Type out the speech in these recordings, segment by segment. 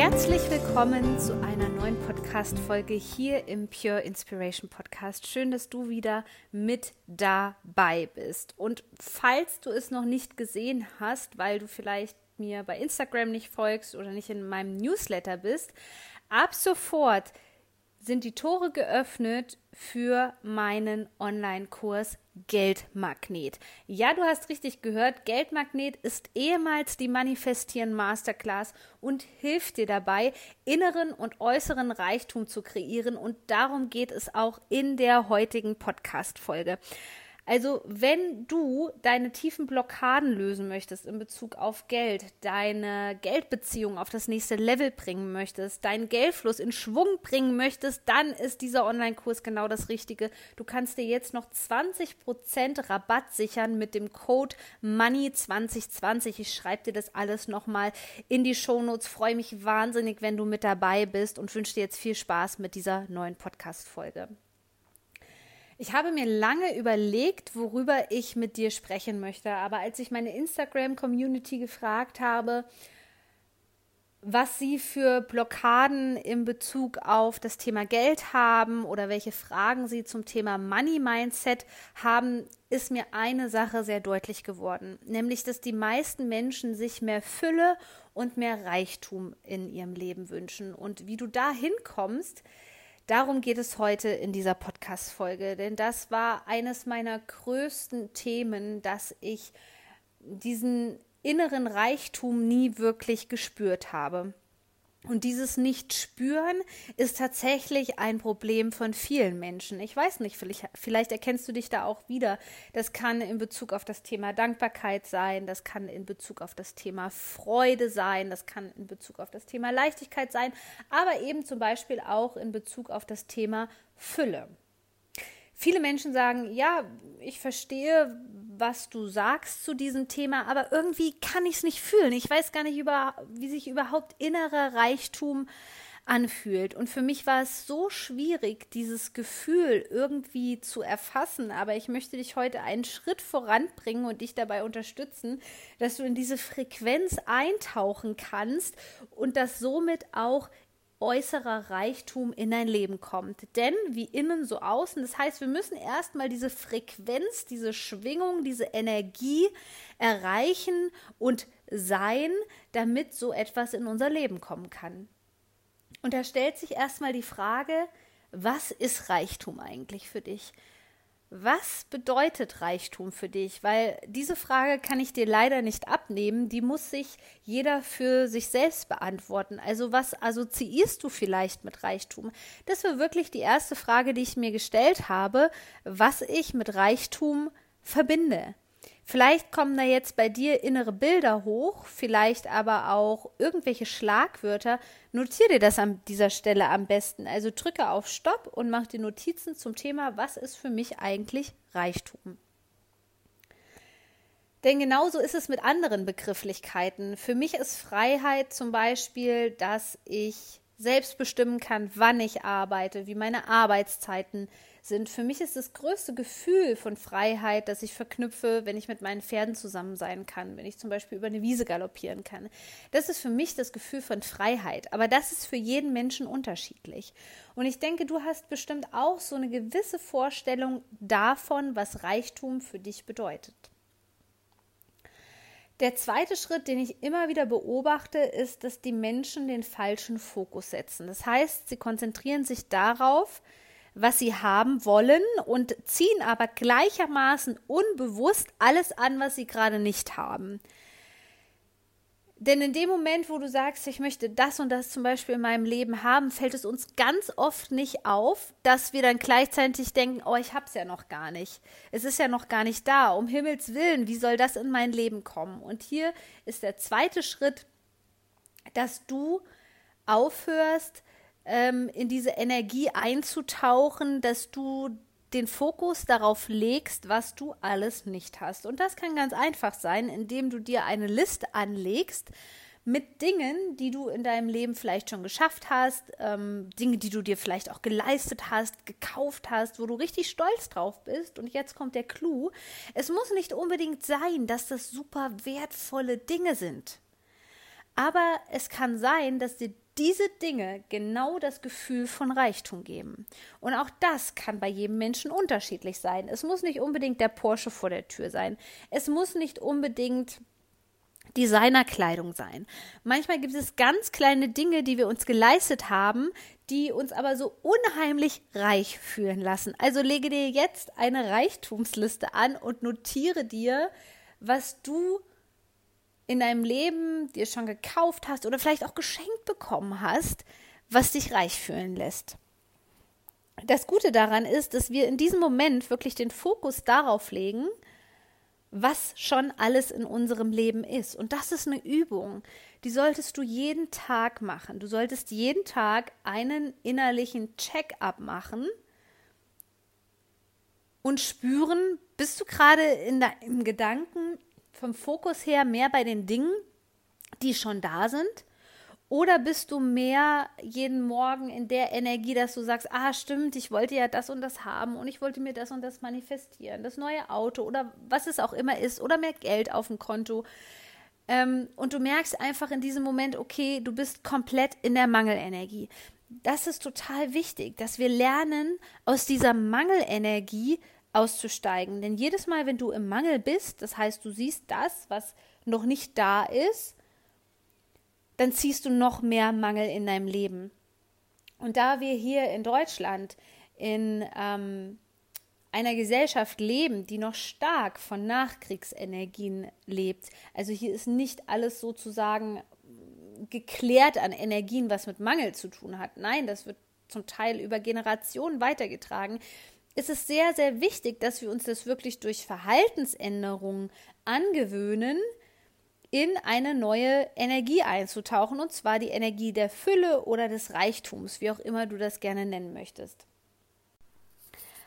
Herzlich willkommen zu einer neuen Podcast-Folge hier im Pure Inspiration Podcast. Schön, dass du wieder mit dabei bist. Und falls du es noch nicht gesehen hast, weil du vielleicht mir bei Instagram nicht folgst oder nicht in meinem Newsletter bist, ab sofort sind die Tore geöffnet für meinen Online-Kurs Geldmagnet. Ja, du hast richtig gehört, Geldmagnet ist ehemals die Manifestieren Masterclass und hilft dir dabei, inneren und äußeren Reichtum zu kreieren und darum geht es auch in der heutigen Podcast Folge. Also, wenn du deine tiefen Blockaden lösen möchtest in Bezug auf Geld, deine Geldbeziehung auf das nächste Level bringen möchtest, deinen Geldfluss in Schwung bringen möchtest, dann ist dieser Online-Kurs genau das Richtige. Du kannst dir jetzt noch 20% Rabatt sichern mit dem Code Money2020. Ich schreibe dir das alles nochmal in die Shownotes. Freue mich wahnsinnig, wenn du mit dabei bist und wünsche dir jetzt viel Spaß mit dieser neuen Podcast-Folge. Ich habe mir lange überlegt, worüber ich mit dir sprechen möchte, aber als ich meine Instagram-Community gefragt habe, was sie für Blockaden in Bezug auf das Thema Geld haben oder welche Fragen sie zum Thema Money Mindset haben, ist mir eine Sache sehr deutlich geworden, nämlich dass die meisten Menschen sich mehr Fülle und mehr Reichtum in ihrem Leben wünschen. Und wie du da hinkommst, Darum geht es heute in dieser Podcast-Folge, denn das war eines meiner größten Themen, dass ich diesen inneren Reichtum nie wirklich gespürt habe. Und dieses Nicht-Spüren ist tatsächlich ein Problem von vielen Menschen. Ich weiß nicht, vielleicht, vielleicht, erkennst du dich da auch wieder. Das kann in Bezug auf das Thema Dankbarkeit sein, das kann in Bezug auf das Thema Freude sein, das kann in Bezug auf das Thema Leichtigkeit sein, aber eben zum Beispiel auch in Bezug auf das Thema Fülle. Viele Menschen sagen, ja, ich verstehe, was du sagst zu diesem Thema, aber irgendwie kann ich es nicht fühlen. Ich weiß gar nicht, über, wie sich überhaupt innerer Reichtum anfühlt. Und für mich war es so schwierig, dieses Gefühl irgendwie zu erfassen. Aber ich möchte dich heute einen Schritt voranbringen und dich dabei unterstützen, dass du in diese Frequenz eintauchen kannst und das somit auch äußerer Reichtum in dein Leben kommt. Denn wie innen so außen, das heißt, wir müssen erstmal diese Frequenz, diese Schwingung, diese Energie erreichen und sein, damit so etwas in unser Leben kommen kann. Und da stellt sich erstmal die Frage, was ist Reichtum eigentlich für dich? Was bedeutet Reichtum für dich? Weil diese Frage kann ich dir leider nicht abnehmen. Die muss sich jeder für sich selbst beantworten. Also was assoziierst du vielleicht mit Reichtum? Das war wirklich die erste Frage, die ich mir gestellt habe, was ich mit Reichtum verbinde. Vielleicht kommen da jetzt bei dir innere Bilder hoch, vielleicht aber auch irgendwelche Schlagwörter. Notiere dir das an dieser Stelle am besten. Also drücke auf Stopp und mach dir Notizen zum Thema, was ist für mich eigentlich Reichtum. Denn genauso ist es mit anderen Begrifflichkeiten. Für mich ist Freiheit zum Beispiel, dass ich selbst bestimmen kann, wann ich arbeite, wie meine Arbeitszeiten sind. Für mich ist das größte Gefühl von Freiheit, das ich verknüpfe, wenn ich mit meinen Pferden zusammen sein kann, wenn ich zum Beispiel über eine Wiese galoppieren kann. Das ist für mich das Gefühl von Freiheit. Aber das ist für jeden Menschen unterschiedlich. Und ich denke, du hast bestimmt auch so eine gewisse Vorstellung davon, was Reichtum für dich bedeutet. Der zweite Schritt, den ich immer wieder beobachte, ist, dass die Menschen den falschen Fokus setzen. Das heißt, sie konzentrieren sich darauf, was sie haben wollen und ziehen aber gleichermaßen unbewusst alles an, was sie gerade nicht haben. Denn in dem Moment, wo du sagst, ich möchte das und das zum Beispiel in meinem Leben haben, fällt es uns ganz oft nicht auf, dass wir dann gleichzeitig denken, oh, ich hab's ja noch gar nicht. Es ist ja noch gar nicht da. Um Himmels Willen, wie soll das in mein Leben kommen? Und hier ist der zweite Schritt, dass du aufhörst, ähm, in diese Energie einzutauchen, dass du den Fokus darauf legst, was du alles nicht hast. Und das kann ganz einfach sein, indem du dir eine Liste anlegst mit Dingen, die du in deinem Leben vielleicht schon geschafft hast, ähm, Dinge, die du dir vielleicht auch geleistet hast, gekauft hast, wo du richtig stolz drauf bist. Und jetzt kommt der Clou. Es muss nicht unbedingt sein, dass das super wertvolle Dinge sind. Aber es kann sein, dass dir diese Dinge genau das Gefühl von Reichtum geben. Und auch das kann bei jedem Menschen unterschiedlich sein. Es muss nicht unbedingt der Porsche vor der Tür sein. Es muss nicht unbedingt Designerkleidung sein. Manchmal gibt es ganz kleine Dinge, die wir uns geleistet haben, die uns aber so unheimlich reich fühlen lassen. Also lege dir jetzt eine Reichtumsliste an und notiere dir, was du in deinem Leben dir schon gekauft hast oder vielleicht auch geschenkt bekommen hast, was dich reich fühlen lässt. Das Gute daran ist, dass wir in diesem Moment wirklich den Fokus darauf legen, was schon alles in unserem Leben ist. Und das ist eine Übung, die solltest du jeden Tag machen. Du solltest jeden Tag einen innerlichen Check-up machen und spüren, bist du gerade in im Gedanken vom Fokus her mehr bei den Dingen, die schon da sind? Oder bist du mehr jeden Morgen in der Energie, dass du sagst, ah stimmt, ich wollte ja das und das haben und ich wollte mir das und das manifestieren, das neue Auto oder was es auch immer ist oder mehr Geld auf dem Konto. Ähm, und du merkst einfach in diesem Moment, okay, du bist komplett in der Mangelenergie. Das ist total wichtig, dass wir lernen, aus dieser Mangelenergie auszusteigen. Denn jedes Mal, wenn du im Mangel bist, das heißt, du siehst das, was noch nicht da ist, dann ziehst du noch mehr Mangel in deinem Leben. Und da wir hier in Deutschland in ähm, einer Gesellschaft leben, die noch stark von Nachkriegsenergien lebt, also hier ist nicht alles sozusagen geklärt an Energien, was mit Mangel zu tun hat. Nein, das wird zum Teil über Generationen weitergetragen ist es sehr, sehr wichtig, dass wir uns das wirklich durch Verhaltensänderungen angewöhnen, in eine neue Energie einzutauchen, und zwar die Energie der Fülle oder des Reichtums, wie auch immer du das gerne nennen möchtest.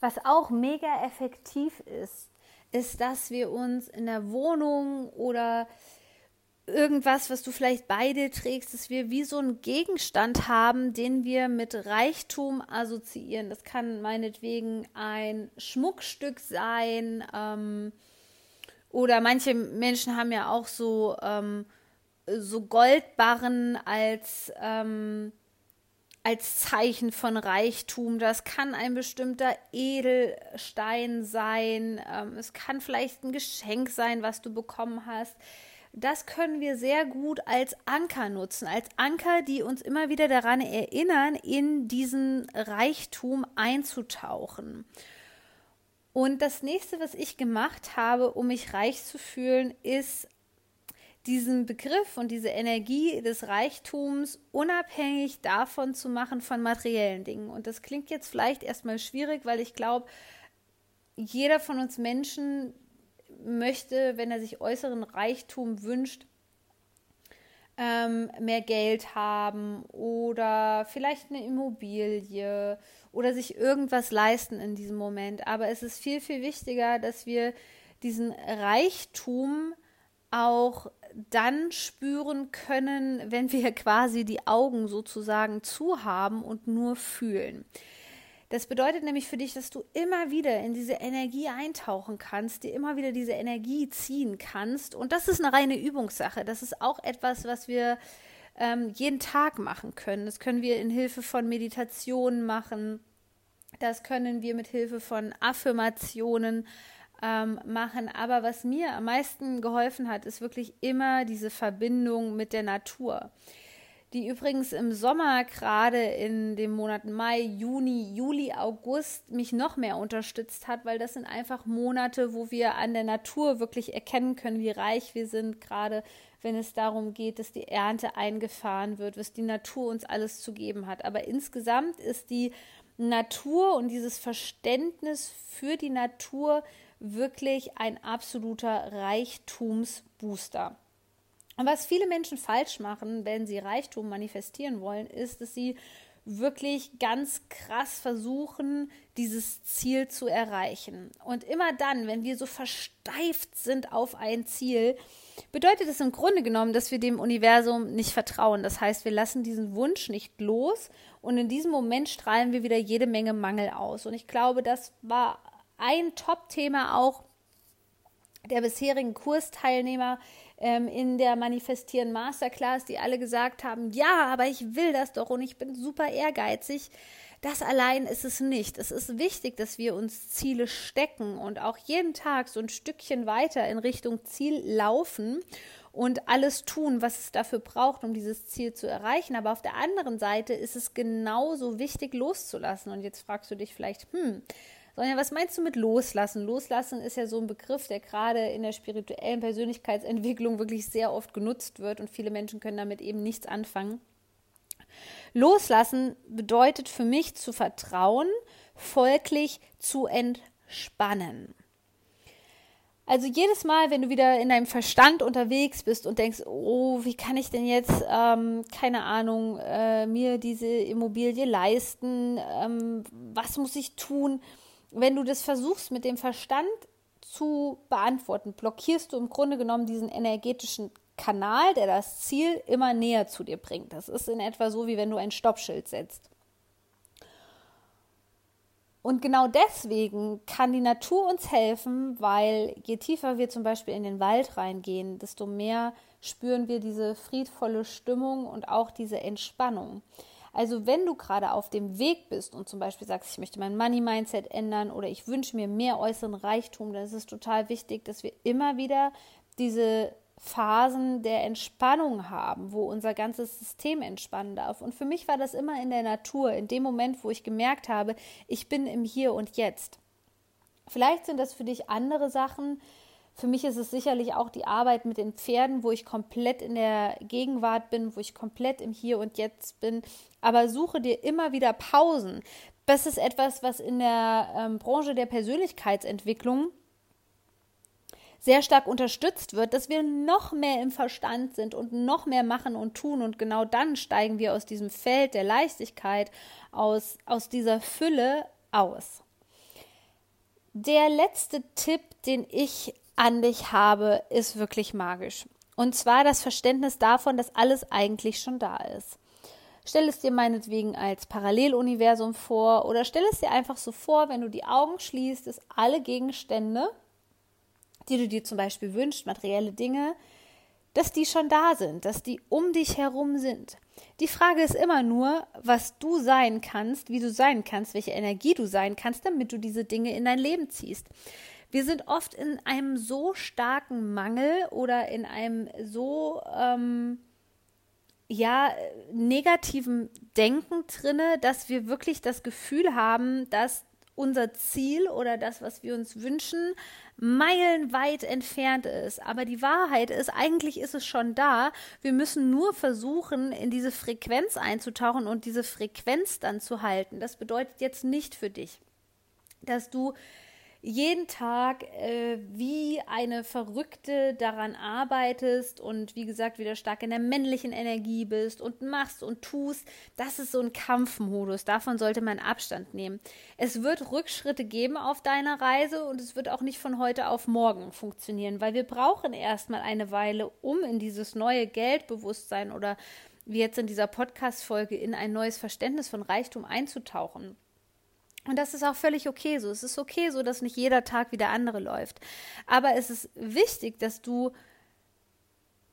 Was auch mega effektiv ist, ist, dass wir uns in der Wohnung oder irgendwas, was du vielleicht bei dir trägst, dass wir wie so einen Gegenstand haben, den wir mit Reichtum assoziieren. Das kann meinetwegen ein Schmuckstück sein. Ähm, oder manche Menschen haben ja auch so, ähm, so Goldbarren als, ähm, als Zeichen von Reichtum. Das kann ein bestimmter Edelstein sein. Ähm, es kann vielleicht ein Geschenk sein, was du bekommen hast das können wir sehr gut als Anker nutzen, als Anker, die uns immer wieder daran erinnern, in diesen Reichtum einzutauchen. Und das nächste, was ich gemacht habe, um mich reich zu fühlen, ist diesen Begriff und diese Energie des Reichtums unabhängig davon zu machen von materiellen Dingen. Und das klingt jetzt vielleicht erstmal schwierig, weil ich glaube, jeder von uns Menschen möchte, wenn er sich äußeren Reichtum wünscht, ähm, mehr Geld haben oder vielleicht eine Immobilie oder sich irgendwas leisten in diesem Moment. Aber es ist viel, viel wichtiger, dass wir diesen Reichtum auch dann spüren können, wenn wir quasi die Augen sozusagen zu haben und nur fühlen. Das bedeutet nämlich für dich, dass du immer wieder in diese Energie eintauchen kannst, dir immer wieder diese Energie ziehen kannst. Und das ist eine reine Übungssache. Das ist auch etwas, was wir ähm, jeden Tag machen können. Das können wir in Hilfe von Meditationen machen. Das können wir mit Hilfe von Affirmationen ähm, machen. Aber was mir am meisten geholfen hat, ist wirklich immer diese Verbindung mit der Natur die übrigens im Sommer gerade in den Monaten Mai, Juni, Juli, August mich noch mehr unterstützt hat, weil das sind einfach Monate, wo wir an der Natur wirklich erkennen können, wie reich wir sind, gerade wenn es darum geht, dass die Ernte eingefahren wird, was die Natur uns alles zu geben hat. Aber insgesamt ist die Natur und dieses Verständnis für die Natur wirklich ein absoluter Reichtumsbooster. Und was viele Menschen falsch machen, wenn sie Reichtum manifestieren wollen, ist, dass sie wirklich ganz krass versuchen, dieses Ziel zu erreichen. Und immer dann, wenn wir so versteift sind auf ein Ziel, bedeutet es im Grunde genommen, dass wir dem Universum nicht vertrauen. Das heißt, wir lassen diesen Wunsch nicht los und in diesem Moment strahlen wir wieder jede Menge Mangel aus. Und ich glaube, das war ein Top-Thema auch der bisherigen Kursteilnehmer ähm, in der Manifestieren Masterclass, die alle gesagt haben, ja, aber ich will das doch und ich bin super ehrgeizig. Das allein ist es nicht. Es ist wichtig, dass wir uns Ziele stecken und auch jeden Tag so ein Stückchen weiter in Richtung Ziel laufen und alles tun, was es dafür braucht, um dieses Ziel zu erreichen. Aber auf der anderen Seite ist es genauso wichtig, loszulassen. Und jetzt fragst du dich vielleicht, hm, Sonja, was meinst du mit loslassen? Loslassen ist ja so ein Begriff, der gerade in der spirituellen Persönlichkeitsentwicklung wirklich sehr oft genutzt wird und viele Menschen können damit eben nichts anfangen. Loslassen bedeutet für mich zu vertrauen, folglich zu entspannen. Also jedes Mal, wenn du wieder in deinem Verstand unterwegs bist und denkst, oh, wie kann ich denn jetzt, ähm, keine Ahnung, äh, mir diese Immobilie leisten, ähm, was muss ich tun? Wenn du das versuchst mit dem Verstand zu beantworten, blockierst du im Grunde genommen diesen energetischen Kanal, der das Ziel immer näher zu dir bringt. Das ist in etwa so, wie wenn du ein Stoppschild setzt. Und genau deswegen kann die Natur uns helfen, weil je tiefer wir zum Beispiel in den Wald reingehen, desto mehr spüren wir diese friedvolle Stimmung und auch diese Entspannung. Also wenn du gerade auf dem Weg bist und zum Beispiel sagst, ich möchte mein Money-Mindset ändern oder ich wünsche mir mehr äußeren Reichtum, dann ist es total wichtig, dass wir immer wieder diese Phasen der Entspannung haben, wo unser ganzes System entspannen darf. Und für mich war das immer in der Natur, in dem Moment, wo ich gemerkt habe, ich bin im Hier und Jetzt. Vielleicht sind das für dich andere Sachen. Für mich ist es sicherlich auch die Arbeit mit den Pferden, wo ich komplett in der Gegenwart bin, wo ich komplett im Hier und Jetzt bin. Aber suche dir immer wieder Pausen. Das ist etwas, was in der ähm, Branche der Persönlichkeitsentwicklung sehr stark unterstützt wird, dass wir noch mehr im Verstand sind und noch mehr machen und tun. Und genau dann steigen wir aus diesem Feld der Leichtigkeit, aus, aus dieser Fülle aus. Der letzte Tipp, den ich an dich habe, ist wirklich magisch. Und zwar das Verständnis davon, dass alles eigentlich schon da ist. Stell es dir meinetwegen als Paralleluniversum vor oder stell es dir einfach so vor, wenn du die Augen schließt, dass alle Gegenstände, die du dir zum Beispiel wünschst, materielle Dinge, dass die schon da sind, dass die um dich herum sind. Die Frage ist immer nur, was du sein kannst, wie du sein kannst, welche Energie du sein kannst, damit du diese Dinge in dein Leben ziehst. Wir sind oft in einem so starken Mangel oder in einem so ähm, ja negativen Denken drinne, dass wir wirklich das Gefühl haben, dass unser Ziel oder das, was wir uns wünschen, meilenweit entfernt ist. Aber die Wahrheit ist, eigentlich ist es schon da. Wir müssen nur versuchen, in diese Frequenz einzutauchen und diese Frequenz dann zu halten. Das bedeutet jetzt nicht für dich, dass du jeden Tag äh, wie eine Verrückte daran arbeitest und wie gesagt wieder stark in der männlichen Energie bist und machst und tust, das ist so ein Kampfmodus. Davon sollte man Abstand nehmen. Es wird Rückschritte geben auf deiner Reise und es wird auch nicht von heute auf morgen funktionieren, weil wir brauchen erstmal eine Weile, um in dieses neue Geldbewusstsein oder wie jetzt in dieser Podcast-Folge in ein neues Verständnis von Reichtum einzutauchen. Und das ist auch völlig okay so. Es ist okay so, dass nicht jeder Tag wie der andere läuft. Aber es ist wichtig, dass du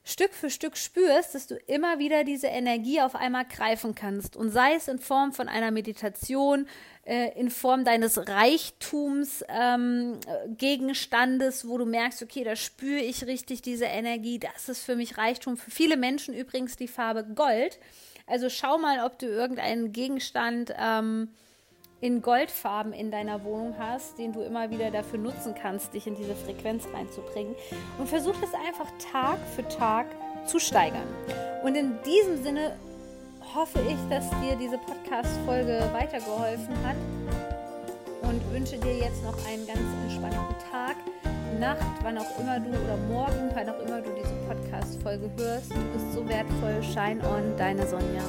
Stück für Stück spürst, dass du immer wieder diese Energie auf einmal greifen kannst. Und sei es in Form von einer Meditation, äh, in Form deines Reichtums, ähm, Gegenstandes, wo du merkst, okay, da spüre ich richtig diese Energie. Das ist für mich Reichtum. Für viele Menschen übrigens die Farbe Gold. Also schau mal, ob du irgendeinen Gegenstand ähm, in Goldfarben in deiner Wohnung hast, den du immer wieder dafür nutzen kannst, dich in diese Frequenz reinzubringen. Und versuch es einfach Tag für Tag zu steigern. Und in diesem Sinne hoffe ich, dass dir diese Podcast-Folge weitergeholfen hat und wünsche dir jetzt noch einen ganz entspannten Tag, Nacht, wann auch immer du oder morgen, wann auch immer du diese Podcast-Folge hörst. Du bist so wertvoll. Shine on, deine Sonja.